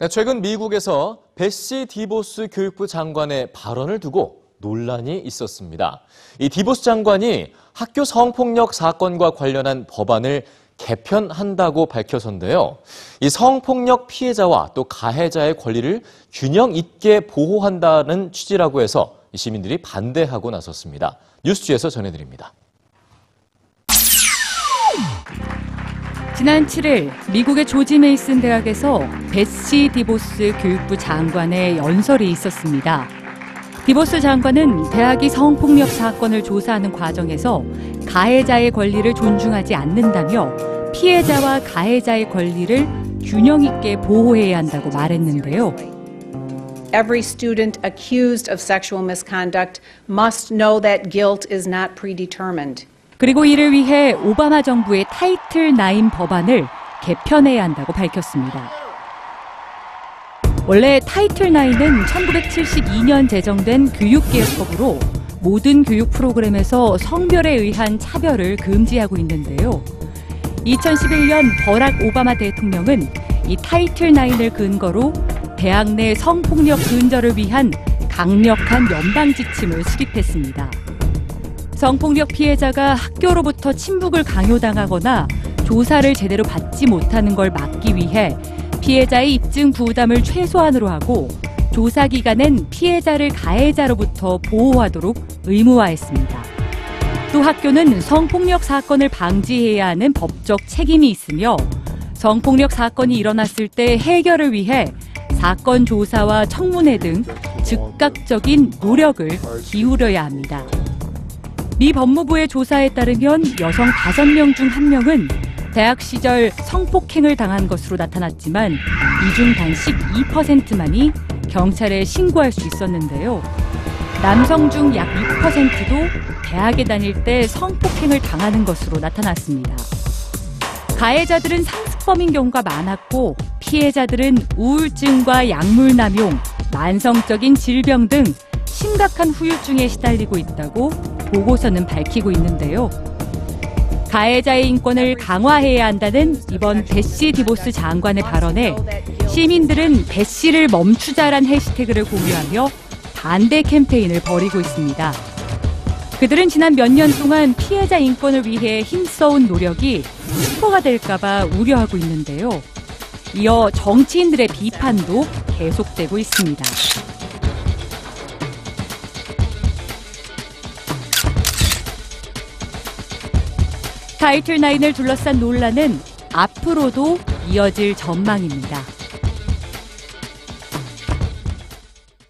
네, 최근 미국에서 베시 디보스 교육부 장관의 발언을 두고 논란이 있었습니다. 이 디보스 장관이 학교 성폭력 사건과 관련한 법안을 개편한다고 밝혀서인데요. 이 성폭력 피해자와 또 가해자의 권리를 균형 있게 보호한다는 취지라고 해서 시민들이 반대하고 나섰습니다. 뉴스G에서 전해드립니다. 지난 7일 미국의 조지 메이슨 대학에서 베시 디보스 교육부 장관의 연설이 있었습니다. 디보스 장관은 대학이 성폭력 사건을 조사하는 과정에서 가해자의 권리를 존중하지 않는다며 피해자와 가해자의 권리를 균형 있게 보호해야 한다고 말했는데요. Every student accused of sexual misconduct must know that guilt is not predetermined. 그리고 이를 위해 오바마 정부의 타이틀 9 법안을 개편해야 한다고 밝혔습니다. 원래 타이틀 9은 1972년 제정된 교육개혁법으로 모든 교육 프로그램에서 성별에 의한 차별을 금지하고 있는데요. 2011년 버락 오바마 대통령은 이 타이틀 9을 근거로 대학 내 성폭력 근절을 위한 강력한 연방 지침을 수립했습니다. 성폭력 피해자가 학교로부터 침묵을 강요당하거나 조사를 제대로 받지 못하는 걸 막기 위해 피해자의 입증 부담을 최소한으로 하고 조사 기간엔 피해자를 가해자로부터 보호하도록 의무화했습니다. 또 학교는 성폭력 사건을 방지해야 하는 법적 책임이 있으며 성폭력 사건이 일어났을 때 해결을 위해 사건 조사와 청문회 등 즉각적인 노력을 기울여야 합니다. 미 법무부의 조사에 따르면 여성 5명 중 1명은 대학 시절 성폭행을 당한 것으로 나타났지만 이 중 단식 2%만이 경찰에 신고할 수 있었는데요. 남성 중 약 6%도 대학에 다닐 때 성폭행을 당하는 것으로 나타났습니다. 가해자들은 상습범인 경우가 많았고 피해자들은 우울증과 약물 남용, 만성적인 질병 등 심각한 후유증에 시달리고 있다고 보고서는 밝히고 있는데요. 가해자의 인권을 강화해야 한다는 이번 베시 디보스 장관의 발언에 시민들은 베시를 멈추자란 해시태그를 공유하며 반대 캠페인을 벌이고 있습니다. 그들은 지난 몇 년 동안 피해자 인권을 위해 힘써온 노력이 스포가 될까봐 우려하고 있는데요. 이어 정치인들의 비판도 계속되고 있습니다. 타이틀 9을 둘러싼 논란은 앞으로도 이어질 전망입니다.